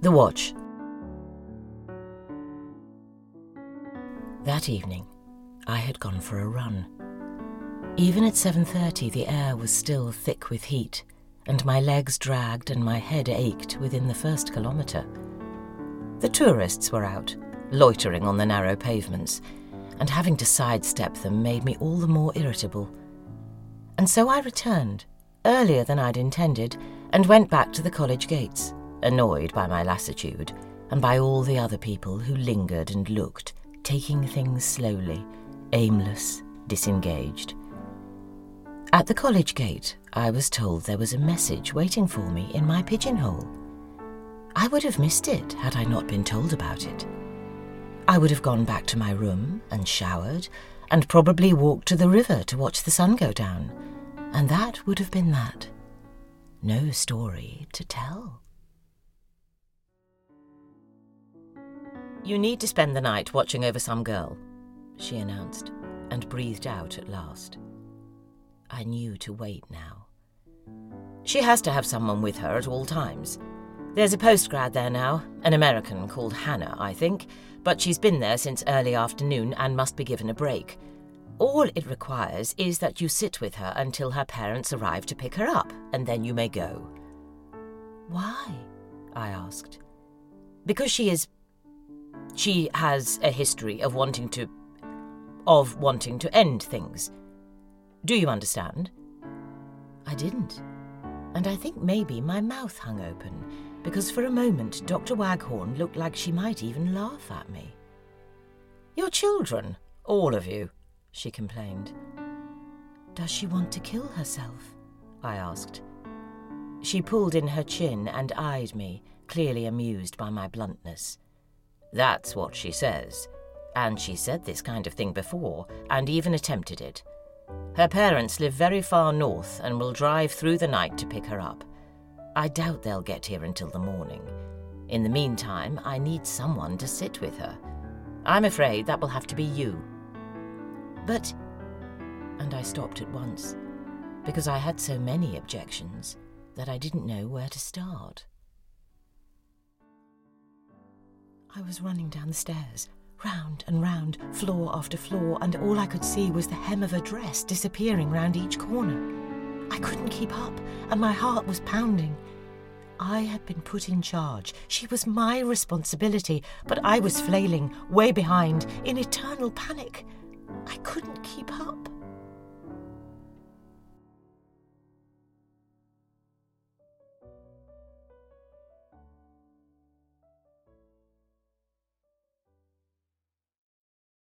The Watch. That evening, I had gone for a run. Even at 7:30 the air was still thick with heat, and my legs dragged and my head ached within the first kilometre. The tourists were out, loitering on the narrow pavements, and having to sidestep them made me all the more irritable. And so I returned, earlier than I'd intended, and went back to the college gates, annoyed by my lassitude and by all the other people who lingered and looked, taking things slowly, aimless, disengaged. At the college gate, I was told there was a message waiting for me in my pigeonhole. I would have missed it had I not been told about it. I would have gone back to my room and showered, and probably walked to the river to watch the sun go down, and that would have been that. No story to tell. You need to spend the night watching over some girl, she announced, and breathed out at last. I knew to wait now. She has to have someone with her at all times. There's a postgrad there now, an American called Hannah, I think, but she's been there since early afternoon and must be given a break. All it requires is that you sit with her until her parents arrive to pick her up, and then you may go. Why? I asked. Because she is. She has a history of wanting to. of wanting to end things. Do you understand? I didn't. And I think maybe my mouth hung open, because for a moment Dr. Waghorn looked like she might even laugh at me. Your children, all of you, she complained. Does she want to kill herself? I asked. She pulled in her chin and eyed me, clearly amused by my bluntness. That's what she says. And she said this kind of thing before, and even attempted it. Her parents live very far north and will drive through the night to pick her up. I doubt they'll get here until the morning. In the meantime, I need someone to sit with her. I'm afraid that will have to be you. But. And I stopped at once, because I had so many objections that I didn't know where to start. I was running down the stairs, round and round, floor after floor, and all I could see was the hem of her dress disappearing round each corner. I couldn't keep up, and my heart was pounding. I had been put in charge. She was my responsibility, but I was flailing, way behind, in eternal panic. I couldn't keep up.